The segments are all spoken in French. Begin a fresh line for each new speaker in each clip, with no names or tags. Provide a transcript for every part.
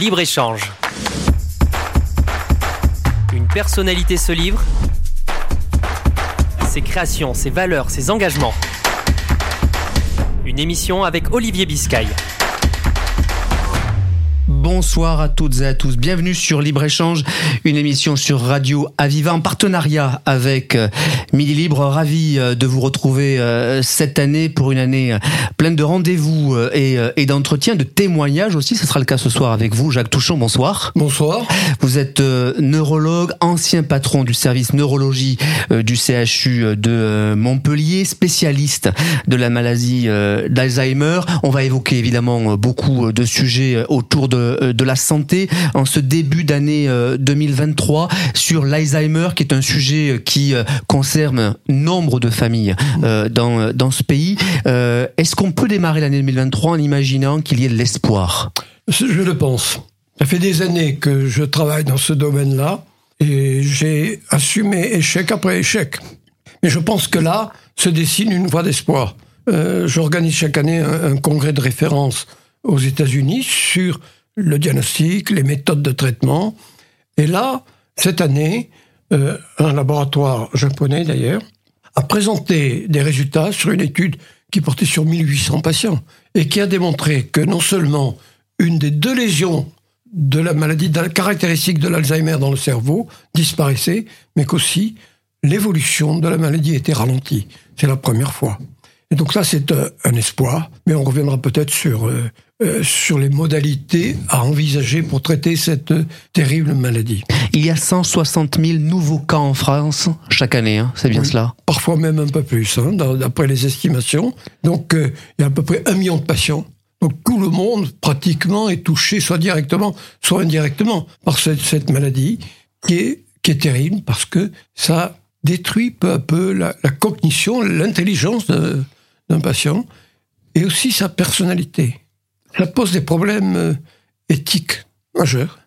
Libre-échange. Une personnalité se livre. Ses créations, ses valeurs, ses engagements. Une émission avec Olivier Biscay.
Bonsoir à toutes et à tous. Bienvenue sur Libre Échange, une émission sur Radio Aviva en partenariat avec euh, Midi Libre. Ravi euh, de vous retrouver euh, cette année pour une année pleine de rendez-vous et, et d'entretiens, de témoignages aussi. Ce sera le cas ce soir avec vous, Jacques Touchon. Bonsoir.
Bonsoir.
Vous êtes neurologue, ancien patron du service neurologie du CHU de Montpellier, spécialiste de la maladie d'Alzheimer. On va évoquer évidemment beaucoup de sujets autour de de la santé en ce début d'année 2023 euh, sur l'Alzheimer, qui est un sujet euh, qui concerne nombre de familles dans, dans ce pays. Est-ce qu'on peut démarrer l'année 2023 en imaginant qu'il y ait de l'espoir?
Je le pense. Ça fait des années que je travaille dans ce domaine-là et j'ai assumé échec après échec. Mais je pense que là se dessine une voie d'espoir. J'organise chaque année un, congrès de référence aux États-Unis sur le diagnostic, les méthodes de traitement. Et là, cette année, euh, un laboratoire japonais d'ailleurs a présenté des résultats sur une étude qui portait sur 1800 patients et qui a démontré que non seulement une des deux lésions de la maladie caractéristique de l'Alzheimer dans le cerveau disparaissait, mais qu'aussi l'évolution de la maladie était ralentie. C'est la première fois. Et donc ça, c'est euh, un espoir, mais on reviendra peut-être sur euh, euh, sur les modalités à envisager pour traiter cette terrible maladie.
Il y a 160 000 nouveaux cas en France chaque année, hein, c'est bien cela
Parfois même un peu plus, hein, d'après les estimations. Donc il y a à peu près un million de patients. Donc tout le monde pratiquement est touché, soit directement, soit indirectement, par cette, cette maladie qui est, qui est terrible parce que ça détruit peu à peu la, la cognition, l'intelligence d'un patient et aussi sa personnalité ça pose des problèmes euh, éthiques majeurs,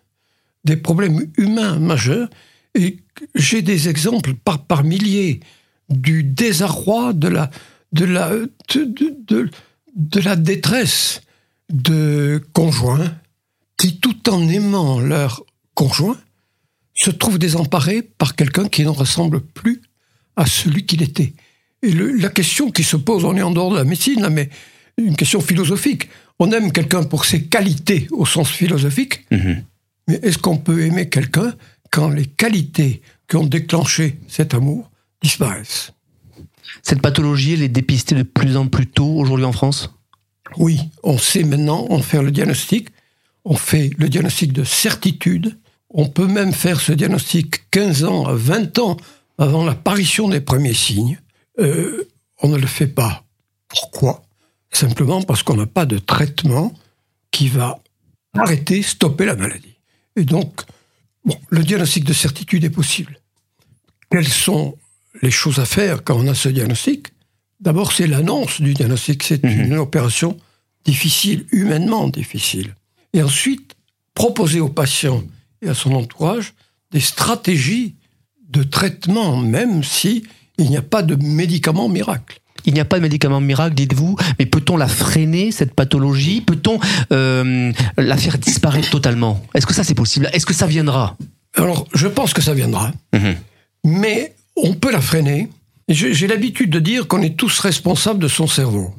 des problèmes humains majeurs, et j'ai des exemples par, par milliers du désarroi, de la, de la, de, de, la détresse de conjoints qui, tout en aimant leur conjoint, se trouvent désemparés par quelqu'un qui ne ressemble plus à celui qu'il était. Et la question qui se pose, on est en dehors de la médecine, là, mais une question philosophique. On aime quelqu'un pour ses qualités au sens philosophique, mhm. mais est-ce qu'on peut aimer quelqu'un quand les qualités qui ont déclenché cet amour disparaissent?
Cette pathologie, elle est dépistée de plus en plus tôt aujourd'hui en France?
Oui, on sait maintenant, on fait le diagnostic, on fait le diagnostic de certitude, on peut même faire ce diagnostic 15 ans à 20 ans avant l'apparition des premiers signes. Euh, on ne le fait pas. Pourquoi? Simplement parce qu'on n'a pas de traitement qui va arrêter, stopper la maladie. Et donc, bon, le diagnostic de certitude est possible. Quelles sont les choses à faire quand on a ce diagnostic? D'abord, c'est l'annonce du diagnostic. C'est mhm. une opération difficile, humainement difficile. Et ensuite, proposer au patient et à son entourage des stratégies de traitement, même si il n'y a pas de médicament miracle.
Il n'y a pas de médicament miracle, dites-vous, mais peut-on la freiner, cette pathologie? Peut-on euh, la faire disparaître totalement? Est-ce que ça c'est possible? Est-ce que ça viendra?
Alors, je pense que ça viendra. Mhm. Mais on peut la freiner. J'ai l'habitude de dire qu'on est tous responsables de son cerveau.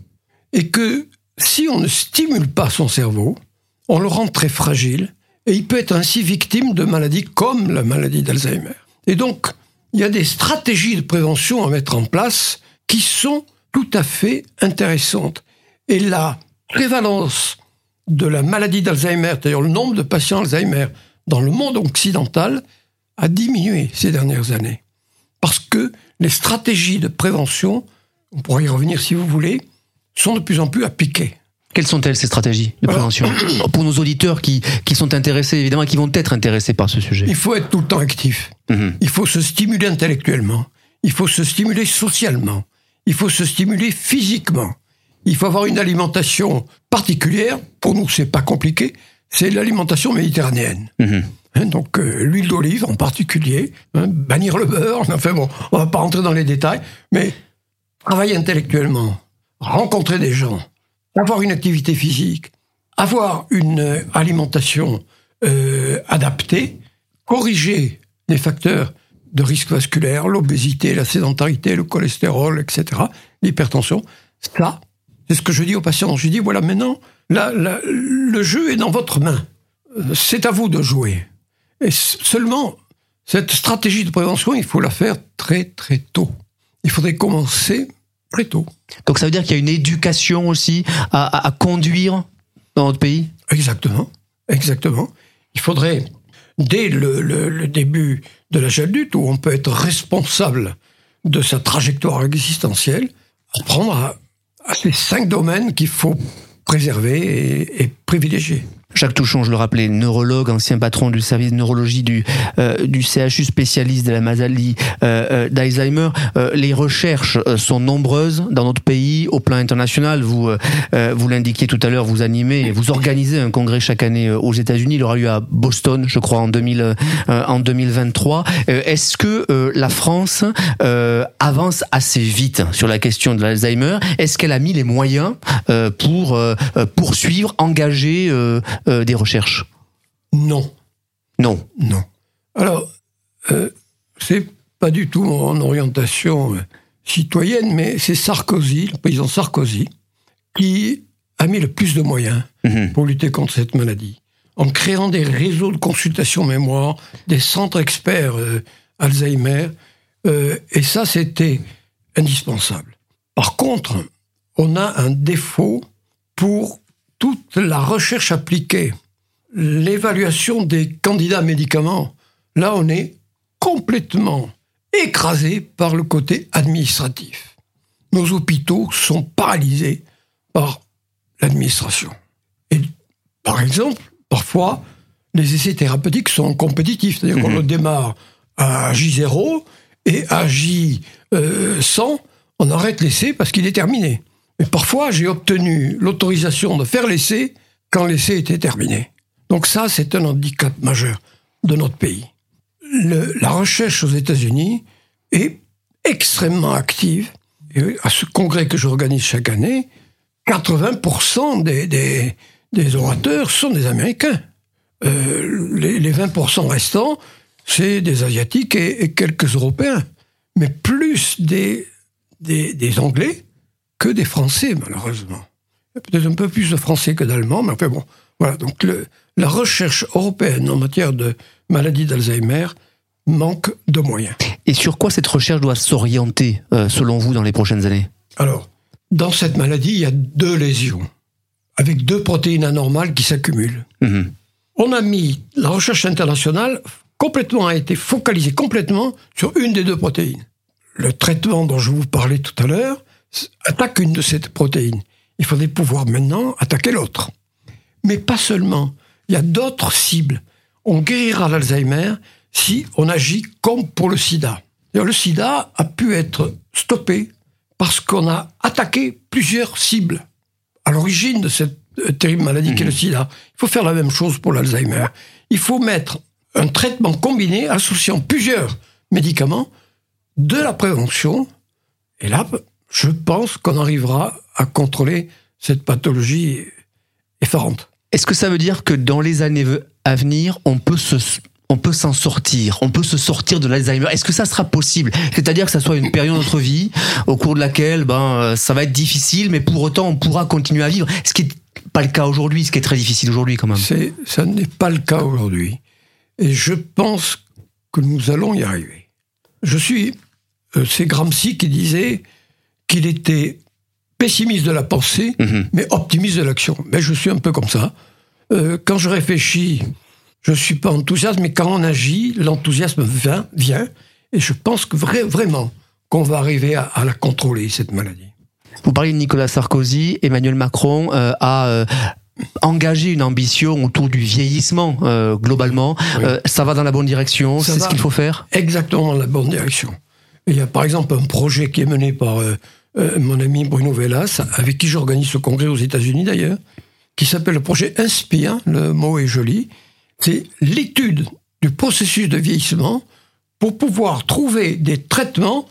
Et que si on ne stimule pas son cerveau, on le rend très fragile et il peut être ainsi victime de maladies comme la maladie d'Alzheimer. Et donc, il y a des stratégies de prévention à mettre en place qui sont tout à fait intéressante. Et la prévalence de la maladie d'Alzheimer, c'est-à-dire le nombre de patients Alzheimer dans le monde occidental, a diminué ces dernières années. Parce que les stratégies de prévention, on pourra y revenir si vous voulez, sont de plus en plus appliquées.
Quelles sont-elles ces stratégies de prévention Pour nos auditeurs qui, qui sont intéressés, évidemment, qui vont être intéressés par ce sujet.
Il faut être tout le temps actif. Mhm. Il faut se stimuler intellectuellement. Il faut se stimuler socialement il faut se stimuler physiquement. Il faut avoir une alimentation particulière. Pour nous, c'est pas compliqué. C'est l'alimentation méditerranéenne. Mhm. Hein, donc euh, l'huile d'olive en particulier, hein, bannir le beurre. Enfin bon, on va pas rentrer dans les détails, mais travailler intellectuellement, rencontrer des gens, avoir une activité physique, avoir une alimentation euh, adapter, corriger les facteurs de risque vasculaire, l'obésité, la sédentarité, le cholestérol, etc., l'hypertension. Ça, c'est ce que je dis aux patients. Je dis, voilà, maintenant, là, le jeu est dans votre main. C'est à vous de jouer. Seulement, cette stratégie de prévention, il faut la faire très très tôt. Il faudrait commencer très tôt.
Donc ça veut dire qu'il y a une éducation aussi à, conduire dans notre pays?
Exactement, exactement. Il faudrait, dès le, début de l'âge adulte, où on peut être responsable de sa trajectoire existentielle, apprendre à, ces cinq domaines qu'il faut préserver et privilégier.
Jacques Touchon, je le rappelais, neurologue, ancien patron du service de neurologie du, euh, du CHU, spécialiste de la maladie euh, euh d'Alzheimer. Euh, les recherches sont nombreuses dans notre pays, au plan international. Vous, vous l'indiquiez tout à l'heure, vous animez, vous organisez un congrès chaque année aux États-Unis. Il aura lieu à Boston, je crois, en, 2000, en 2023. Est-ce que la France avance assez vite sur la question de l'Alzheimer? Est-ce qu'elle a mis les moyens pour poursuivre, engager euh, des recherches
Non.
Non.
Non. Alors, euh, c'est pas du tout mon orientation euh, citoyenne, mais c'est Sarkozy, le président Sarkozy, qui a mis le plus de moyens mhm. pour lutter contre cette maladie. En créant des réseaux de consultation mémoire, des centres experts Alzheimer, et ça, c'était indispensable. Par contre, on a un défaut pour toute la recherche appliquée, l'évaluation des candidats médicaments, là on est complètement écrasé par le côté administratif. Nos hôpitaux sont paralysés par l'administration. Et par exemple, parfois, les essais thérapeutiques sont compétitifs, c'est-à-dire qu'on le démarre à J0 et à J100, euh, on arrête l'essai parce qu'il est terminé. Mais parfois, j'ai obtenu l'autorisation de faire l'essai quand l'essai était terminé. Donc ça, c'est un handicap majeur de notre pays. la recherche aux États-Unis est extrêmement active. Et à ce congrès que j'organise chaque année, 80% des, orateurs sont des Américains. Euh, les, 20% restants, c'est des Asiatiques et, quelques Européens. Mais plus des Anglais que des Français, malheureusement. Peut-être un peu plus de Français que d'Allemands, mais enfin bon. Voilà, donc le, la recherche européenne en matière de maladie d'Alzheimer manque de moyens.
Et sur quoi cette recherche doit s'orienter, euh, selon vous, dans les prochaines années?
Alors, dans cette maladie, il y a deux lésions, avec deux protéines anormales qui s'accumulent. Mhm. On a mis, la recherche internationale complètement a été focalisée complètement sur une des deux protéines. Le traitement dont je vous parlais tout à l'heure attaque une de ces protéines. Il faudrait pouvoir maintenant attaquer l'autre. Mais pas seulement. Il y a d'autres cibles. On guérira l'Alzheimer si on agit comme pour le sida. Le sida a pu être stoppé parce qu'on a attaqué plusieurs cibles à l'origine de cette euh, terrible maladie qu'est le mhm. sida. Il faut faire la même chose pour l'Alzheimer. Il faut mettre un traitement combiné associant plusieurs médicaments de la prévention. Et là, je pense qu'on arrivera à contrôler cette pathologie effarante.
Est-ce que ça veut dire que dans les années à venir, on peut se on peut s'en sortir, on peut se sortir de l'Alzheimer? Est-ce que ça sera possible? C'est-à-dire que ça soit une période de notre vie au cours de laquelle ben ça va être difficile, mais pour autant on pourra continuer à vivre. Ce qui n'est pas le cas aujourd'hui, ce qui est très difficile aujourd'hui quand même.
C'est, ça n'est pas le cas aujourd'hui, et je pense que nous allons y arriver. Je suis, euh, c'est Gramsci qui disait qu'il était pessimiste de la pensée, mhm. mais optimiste de l'action. Mais je suis un peu comme ça. Euh, quand je réfléchis, je ne suis pas enthousiaste, mais quand on agit, l'enthousiasme vient, vient, et je pense que vraiment qu'on va arriver à, la contrôler, cette maladie.
Vous parlez de Nicolas Sarkozy, Emmanuel Macron euh, a... Euh, engagé une ambition autour du vieillissement globalement. ça va dans la bonne direction, c'est ce qu'il faut faire?
Exactement dans la bonne direction. Il y a par exemple un projet qui est mené par euh, euh, mon ami Bruno Velas, avec qui j'organise ce congrès aux États-Unis d'ailleurs, qui s'appelle le projet Inspire, le mot est joli. C'est l'étude du processus de vieillissement pour pouvoir trouver des traitements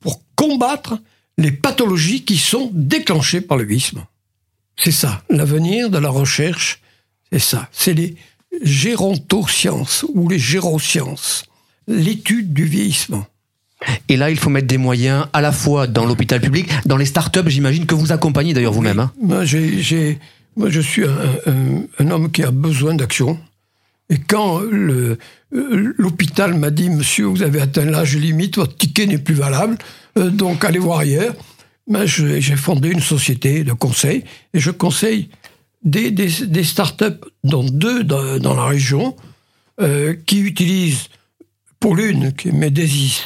pour combattre les pathologies qui sont déclenchées par le vieillissement. C'est ça, l'avenir de la recherche, c'est ça. C'est les, gérontosciences ou les gérosciences, l'étude du vieillissement.
Et là, il faut mettre des moyens à la fois dans l'hôpital public, dans les start-up, j'imagine que vous accompagnez d'ailleurs vous-même. Hein.
Moi, je suis un, homme qui a besoin d'action. Et quand l'hôpital m'a dit, monsieur, vous avez atteint l'âge limite, votre ticket n'est plus valable, euh, donc allez voir ailleurs, ben, j'ai fondé une société de conseil et je conseille des, des, des start-up, dont deux dans, la région, euh, qui utilisent, pour l'une, qui est Médésis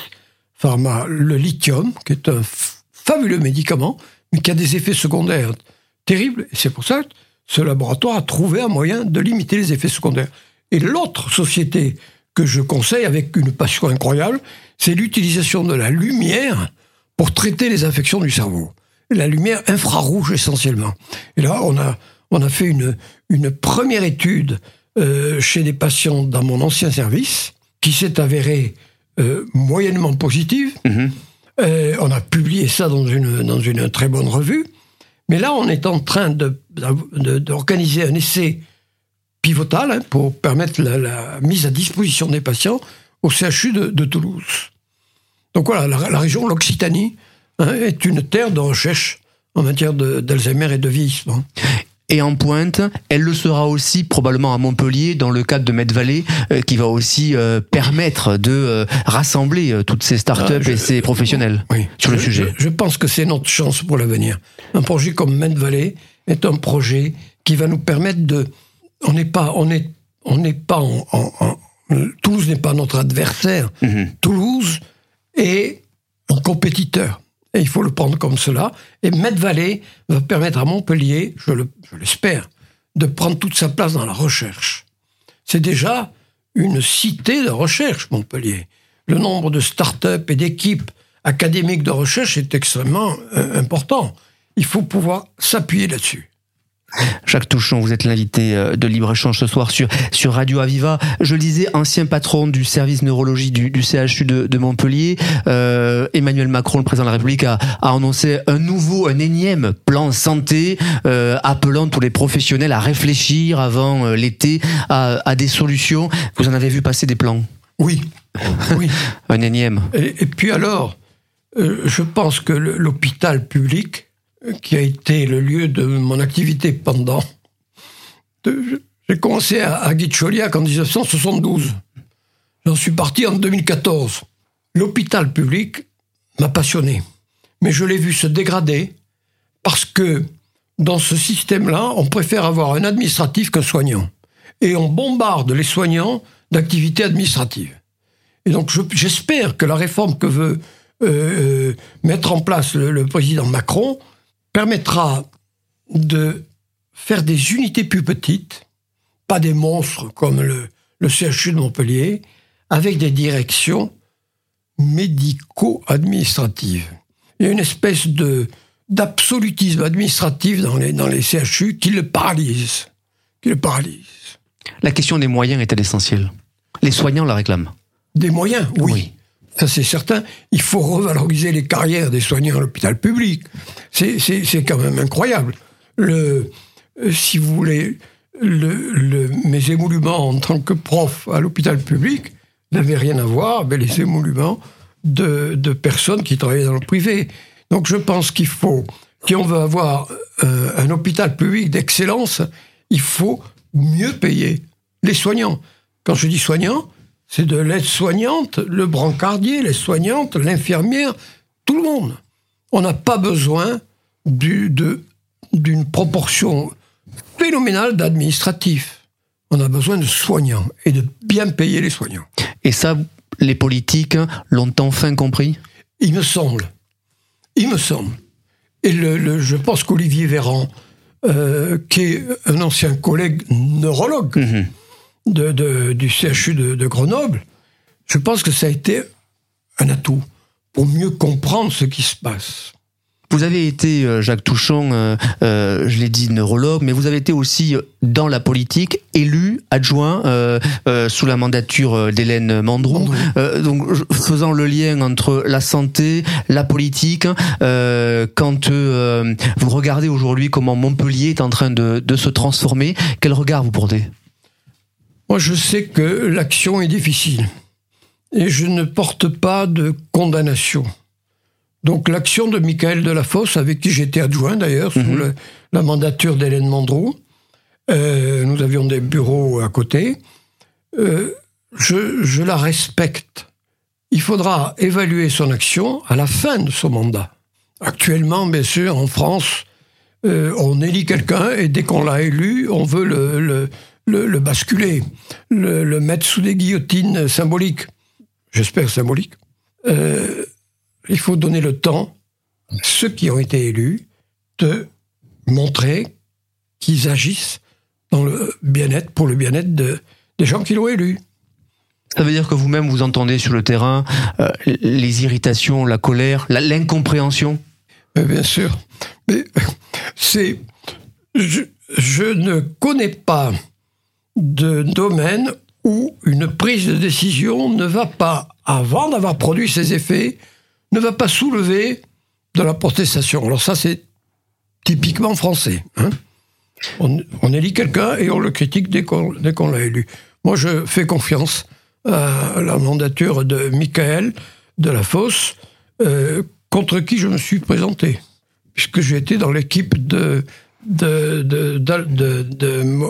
Pharma, le lithium, qui est un fabuleux médicament, mais qui a des effets secondaires terribles. Et c'est pour ça que ce laboratoire a trouvé un moyen de limiter les effets secondaires. Et l'autre société que je conseille avec une passion incroyable, c'est l'utilisation de la lumière pour traiter les infections du cerveau. La lumière infrarouge essentiellement. Et là, on a, on a fait une, une première étude euh, chez des patients dans mon ancien service qui s'est avérée euh, moyennement positive. Mhm. Euh, on a publié ça dans une, dans une très bonne revue. Mais là, on est en train d'organiser de, un essai pivotal hein, pour permettre la, mise à disposition des patients au CHU de, Toulouse. Donc voilà, la, région, l'Occitanie, hein, est une terre de recherche en matière d'Alzheimer et de vieillissement
et en pointe. Elle le sera aussi probablement à Montpellier dans le cadre de Medvalley, euh, qui va aussi euh, permettre de euh, rassembler toutes ces startups ah, et ces professionnels sur le sujet.
Je, pense que c'est notre chance pour l'avenir. Un projet comme Medvalley est un projet qui va nous permettre de. On n'est pas, on est, on n'est pas en, en, Toulouse n'est pas notre adversaire. Mhm. Toulouse est un compétiteur. Il faut le prendre comme cela. Et Medvalley va permettre à Montpellier, je l'espère, de prendre toute sa place dans la recherche. C'est déjà une cité de recherche, Montpellier. Le nombre de start-up et d'équipes académiques de recherche est extrêmement euh, important. Il faut pouvoir s'appuyer là-dessus.
Jacques Touchon, vous êtes l'invité euh, de Libre-Échange ce soir sur, sur Radio Aviva. Je le disais, ancien patron du service neurologie du, du CHU de, Montpellier. Euh, Emmanuel Macron, le président de la République, a, a annoncé un nouveau, un énième plan santé, euh, appelant tous les professionnels à réfléchir avant l'été à, à, des solutions. Vous en avez vu passer des plans?
Oui. oui.
un énième.
Et, et puis alors, je pense que l'hôpital public qui a été le lieu de mon activité pendant. J'ai commencé à, à Guicholiac en 1972. J'en suis parti en 2014. L'hôpital public m'a passionné. Mais je l'ai vu se dégrader parce que dans ce système-là, on préfère avoir un administratif qu'un soignant. Et on bombarde les soignants d'activités administratives. Et donc j'espère que la réforme que veut euh, euh, mettre en place le président Macron permettra de faire des unités plus petites, pas des monstres comme le, CHU de Montpellier, avec des directions médico-administratives. Il y a une espèce de d'absolutisme administratif dans les, dans les CHU qui le paralyse. Qui le paralyse.
La question des moyens est-elle essentielle? Les soignants la réclament.
Des moyens, oui ça c'est certain. Il faut revaloriser les carrières des soignants à l'hôpital public. C'est quand même incroyable. Le, euh, si vous voulez, le, mes émoluments en tant que prof à l'hôpital public n'avaient rien à voir avec les émoluments de, de, personnes qui travaillaient dans le privé. Donc je pense qu'il faut, si on veut avoir euh, un hôpital public d'excellence, il faut mieux payer les soignants. Quand je dis soignants, c'est de l'aide-soignante, le brancardier, l'aide-soignante, l'infirmière, tout le monde. On n'a pas besoin d'une proportion phénoménale d'administratifs. On a besoin de soignants et de bien payer les soignants.
Et ça, les politiques l'ont enfin compris?
Il me semble. Il me semble. Et le, je pense qu'Olivier Véran, euh, qui est un ancien collègue neurologue, mhm de, du CHU de, Grenoble, je pense que ça a été un atout pour mieux comprendre ce qui se passe.
Vous avez été, euh, Jacques Touchon, euh, euh, je l'ai dit, neurologue, mais vous avez été aussi dans la politique, élu, adjoint, sous la mandature d'Hélène Mandrou. donc, faisant le lien entre la santé, la politique, quand vous regardez aujourd'hui comment Montpellier est en train de, de se transformer, quel regard vous portez?
Moi, je sais que l'action est difficile et je ne porte pas de condamnation. Donc l'action de Michael Delafosse, avec qui j'étais adjoint d'ailleurs, sous
Mhm.
le- la mandature d'Hélène Mandrou, euh, nous avions des bureaux à côté, euh, je, je la respecte. Il faudra évaluer son action à la fin de son mandat. Actuellement, bien sûr, en France, euh, on élit quelqu'un et dès qu'on l'a élu, on veut le, le, le- le basculer, le, le mettre sous des guillotines symboliques. J'espère symboliques. Euh, il faut donner le temps à ceux qui ont été élus de montrer qu'ils agissent dans le bien-être, pour le bien-être de, des gens qui l'ont élu.
Ça veut dire que vous-même vous entendez sur le terrain euh, les irritations, la colère, l'incompréhension?
Euh, bien sûr. Mais c'est. Je, je ne connais pas de domaine où une prise de décision ne va pas, avant d'avoir produit ses effets, ne va pas soulever de la protestation. Alors ça, c'est typiquement français. hein. on, on élit quelqu'un et on le critique dès qu'on l'a élu. Moi, je fais confiance à la mandature de Michael de la Fosse, euh, contre qui je me suis présenté, puisque j'étais dans l'équipe de,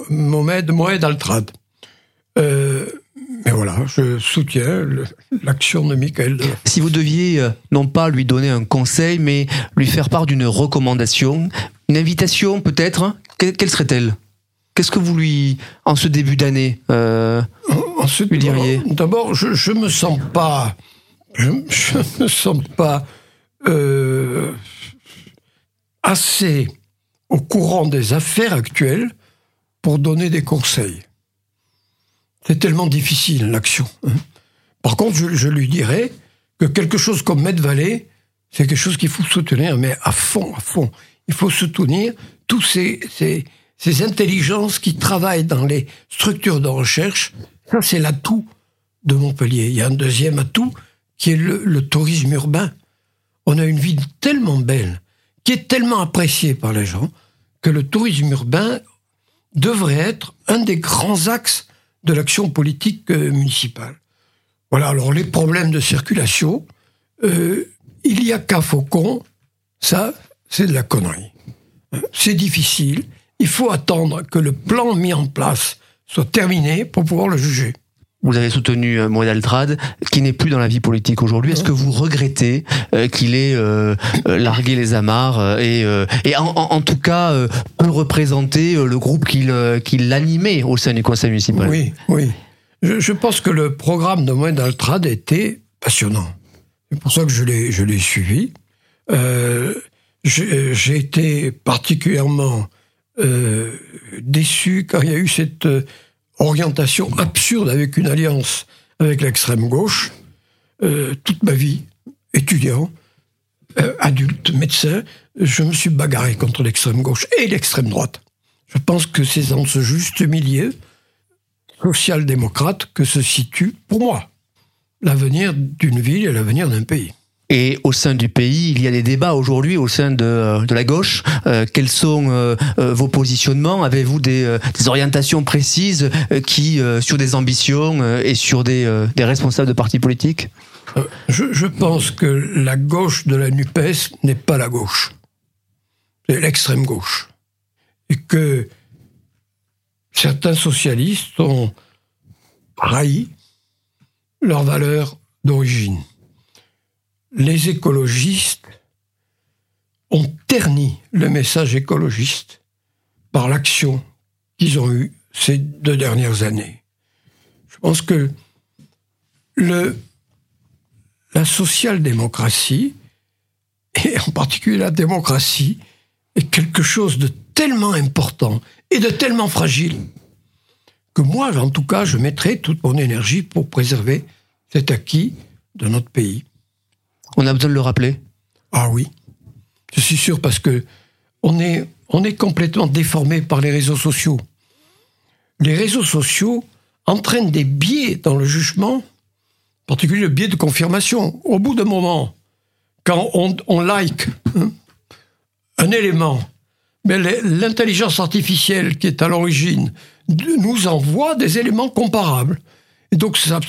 Mohamed Altrad. Euh, mais voilà, je soutiens l'action de Michael.
Si vous deviez euh, non pas lui donner un conseil, mais lui faire part d'une recommandation, une invitation peut-être, hein, que- quelle serait-elle? Qu'est-ce que vous lui, en ce début d'année, euh, Lui diriez?
D'abord, je, je me sens pas, je, je me sens pas euh, assez au courant des affaires actuelles pour donner des conseils. C'est tellement difficile l'action. hein. Par contre, je, lui dirais que quelque chose comme Med Valley, c'est quelque chose qu'il faut soutenir, mais à fond, à fond. Il faut soutenir tous ces, ces, ces intelligences qui travaillent dans les structures de recherche. Ça, c'est l'atout de Montpellier. Il y a un deuxième atout qui est le tourisme urbain. On a une ville tellement belle, qui est tellement appréciée par les gens, que le tourisme urbain devrait être un des grands axes de l'action politique euh, municipale. Voilà, alors les problèmes de circulation, euh, il y a qu'à Faucon, ça, c'est de la connerie. Hein, C'est difficile, il faut attendre que le plan mis en place soit terminé pour pouvoir le juger.
Vous avez soutenu euh, Mohamed Altrad, qui n'est plus dans la vie politique aujourd'hui. Est-ce que vous regrettez euh, qu'il ait euh, largué les amarres et, en, tout cas peut représenter le groupe qu'il qu'il animait au sein du conseil municipal?
Oui, oui. Je, pense que le programme de Mohamed Altrad était passionnant. C'est pour ça que je l'ai, suivi. J'ai, été particulièrement déçu quand il y a eu cette orientation absurde avec une alliance avec l'extrême gauche. Euh, toute ma vie, étudiant, euh, adulte, médecin, je me suis bagarré contre l'extrême gauche et l'extrême droite. Je pense que c'est dans ce juste milieu social-démocrate que se situe, pour moi, l'avenir d'une ville et l'avenir d'un pays.
Et au sein du pays, il y a des débats aujourd'hui au sein de, euh, de la gauche. Euh, quels sont euh, vos positionnements? Avez-vous des, orientations précises qui, sur des ambitions et sur des, des responsables de partis politiques?
Je, je pense que la gauche de la NUPES n'est pas la gauche. C'est l'extrême gauche. Et que certains socialistes ont trahi leurs valeurs d'origine. Les écologistes ont terni le message écologiste par l'action qu'ils ont eue ces deux dernières années. Je pense que la social-démocratie, et en particulier la démocratie, est quelque chose de tellement important et de tellement fragile que moi, en tout cas, je mettrai toute mon énergie pour préserver cet acquis de notre pays.
On a besoin de le rappeler.
Ah oui, je suis sûr parce que on est, complètement déformé par les réseaux sociaux. Les réseaux sociaux entraînent des biais dans le jugement, en particulier le biais de confirmation. Au bout d'un moment, quand on, like hein, un élément mais l'intelligence artificielle qui est à l'origine nous envoie des éléments comparables. Et donc ça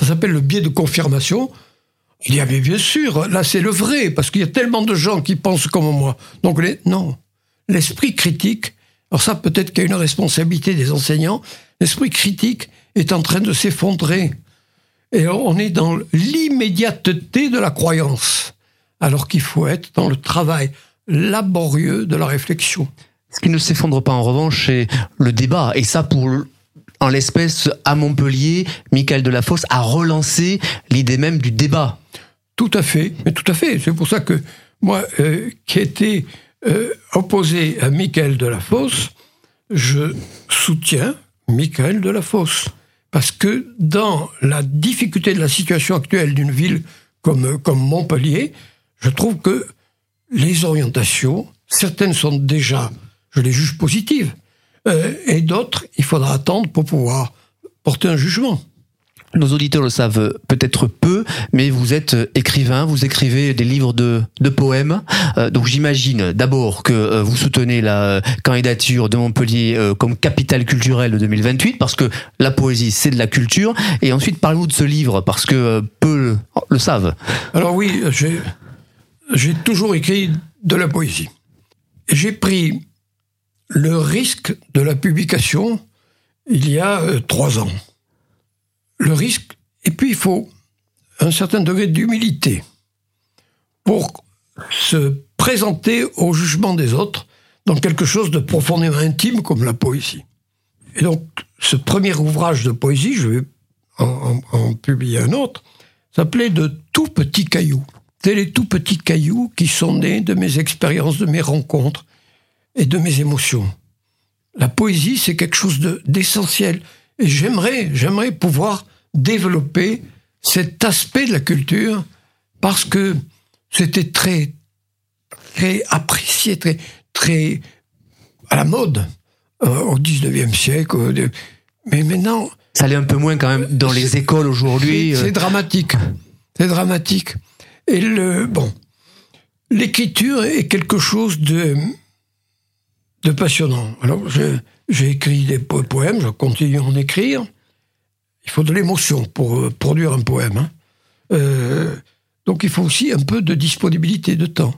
s'appelle le biais de confirmation. Il y avait bien sûr, là c'est le vrai, parce qu'il y a tellement de gens qui pensent comme moi. Donc non, l'esprit critique, alors ça peut-être qu'il y a une responsabilité des enseignants, l'esprit critique est en train de s'effondrer. Et on est dans l'immédiateté de la croyance, alors qu'il faut être dans le travail laborieux de la réflexion.
Ce qui ne s'effondre pas en revanche, c'est le débat. Et ça, pour en l'espèce, à Montpellier, Michael Delafosse a relancé l'idée même du débat.
Tout à fait, mais tout à fait. C'est pour ça que moi, euh, qui étais euh, opposé à Michael Delafosse, je soutiens Michael Delafosse. Parce que dans la difficulté de la situation actuelle d'une ville comme, comme Montpellier, je trouve que les orientations, certaines sont déjà, je les juge positives, euh, et d'autres, il faudra attendre pour pouvoir porter un jugement.
Nos auditeurs le savent peut-être peu, mais vous êtes écrivain, vous écrivez des livres de, poèmes. Euh, donc j'imagine d'abord que euh, vous soutenez la candidature de Montpellier comme capitale culturelle de 2028, parce que la poésie, c'est de la culture. Et ensuite, parlez-nous de ce livre, parce que peu le savent.
Alors oui, j'ai toujours écrit de la poésie. J'ai pris le risque de la publication il y a euh, trois ans. Le risque, et puis il faut un certain degré d'humilité pour se présenter au jugement des autres dans quelque chose de profondément intime comme la poésie. Et donc, ce premier ouvrage de poésie, je vais en, publier un autre, s'appelait De tout petits cailloux. C'est les tout petits cailloux qui sont nés de mes expériences, de mes rencontres et de mes émotions la poésie, c'est quelque chose d'essentiel. Et j'aimerais, j'aimerais pouvoir développer cet aspect de la culture parce que c'était très, très apprécié, très, très à la mode euh, au 19e siècle. Mais maintenant.
Ça allait un peu moins quand même dans les écoles aujourd'hui.
C'est euh. dramatique. C'est dramatique. Et le, bon. L'écriture est quelque chose de, de passionnant. Alors, j'ai écrit des poèmes, je continue à en écrire. Il faut de l'émotion pour euh, produire un poème. Hein. Euh, donc, il faut aussi un peu de disponibilité de temps.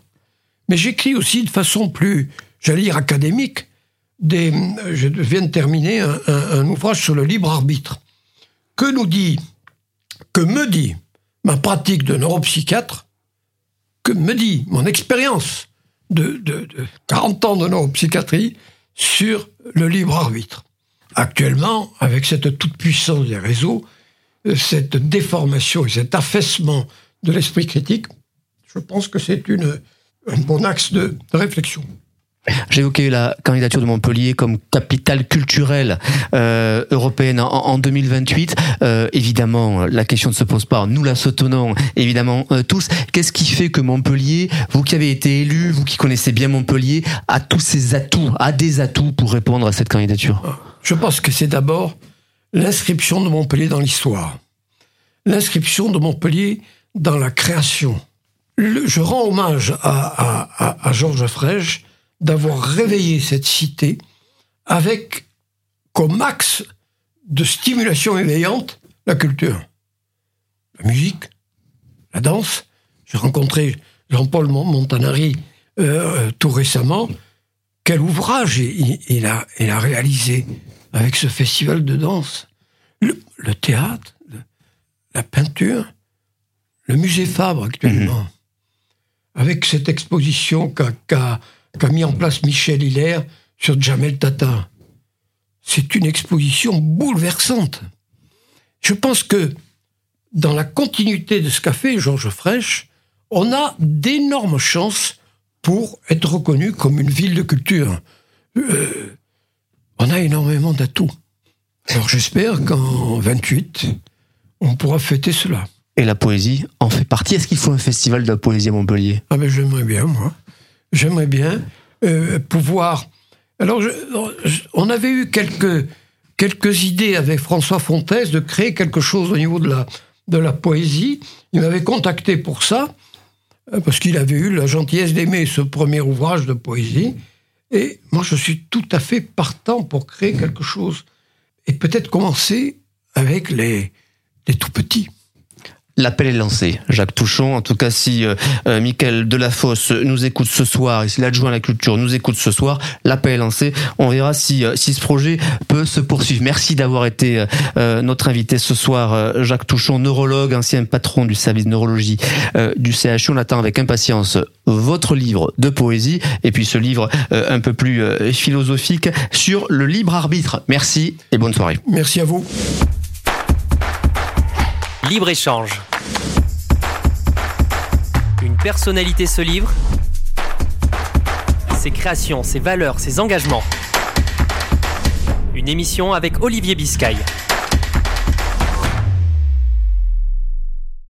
Mais j'écris aussi de façon plus, j'allais dire, académique. Des, je viens de terminer un, ouvrage sur le libre arbitre. Que nous dit, que me dit ma pratique de neuropsychiatre, que me dit mon expérience de, 40 ans de neuropsychiatrie sur le libre arbitre. Actuellement, avec cette toute-puissance des réseaux, euh, cette déformation et cet affaissement de l'esprit critique, je pense que c'est un bon axe de réflexion.
J'évoquais la candidature de Montpellier comme capitale culturelle euh, européenne en, 2028. Euh, évidemment, la question ne se pose pas. Nous la soutenons évidemment euh, tous. Qu'est-ce qui fait que Montpellier, vous qui avez été élu, vous qui connaissez bien Montpellier, a tous ses atouts, a des atouts pour répondre à cette candidature?
Je pense que c'est d'abord l'inscription de Montpellier dans l'histoire, l'inscription de Montpellier dans la création. je rends hommage à, à, à Georges Frege d'avoir réveillé cette cité avec comme axe de stimulation éveillante la culture, la musique, la danse. J'ai rencontré Jean-Paul Montanari euh, tout récemment. Quel ouvrage il, a, il, a, réalisé avec ce festival de danse? Le, théâtre, la peinture, le musée Fabre actuellement, mhm. avec cette exposition qu'a qu'a mis en place Michel Hilaire sur Jamel Tata. C'est une exposition bouleversante. Je pense que dans la continuité de ce qu'a fait Georges Frêche, on a d'énormes chances pour être reconnu comme une ville de culture. Euh, on a énormément d'atouts. Alors j'espère qu'en 28, on pourra fêter cela.
Et la poésie en fait partie. Est-ce qu'il faut un festival de la poésie à Montpellier?
Ah ben j'aimerais bien, moi j'aimerais bien euh, pouvoir. Alors, on avait eu quelques, quelques idées avec François Fontaise de créer quelque chose au niveau de la, de la poésie. Il m'avait contacté pour ça, euh, parce qu'il avait eu la gentillesse d'aimer ce premier ouvrage de poésie. Et moi, je suis tout à fait partant pour créer quelque chose. Et peut-être commencer avec les, les tout petits.
L'appel est lancé, Jacques Touchon. En tout cas, si euh, euh, Michael Delafosse nous écoute ce soir, et si l'adjoint à la culture nous écoute ce soir, l'appel est lancé. On verra si, euh, si ce projet peut se poursuivre. Merci d'avoir été euh, notre invité ce soir, Jacques Touchon, neurologue, ancien patron du service neurologie du CHU. On attend avec impatience votre livre de poésie et puis ce livre un peu plus philosophique sur le libre arbitre. Merci et bonne soirée.
Merci à vous.
Libre-échange. Personnalité se livre. Ses créations, ses valeurs, ses engagements. Une émission avec Olivier Biscay.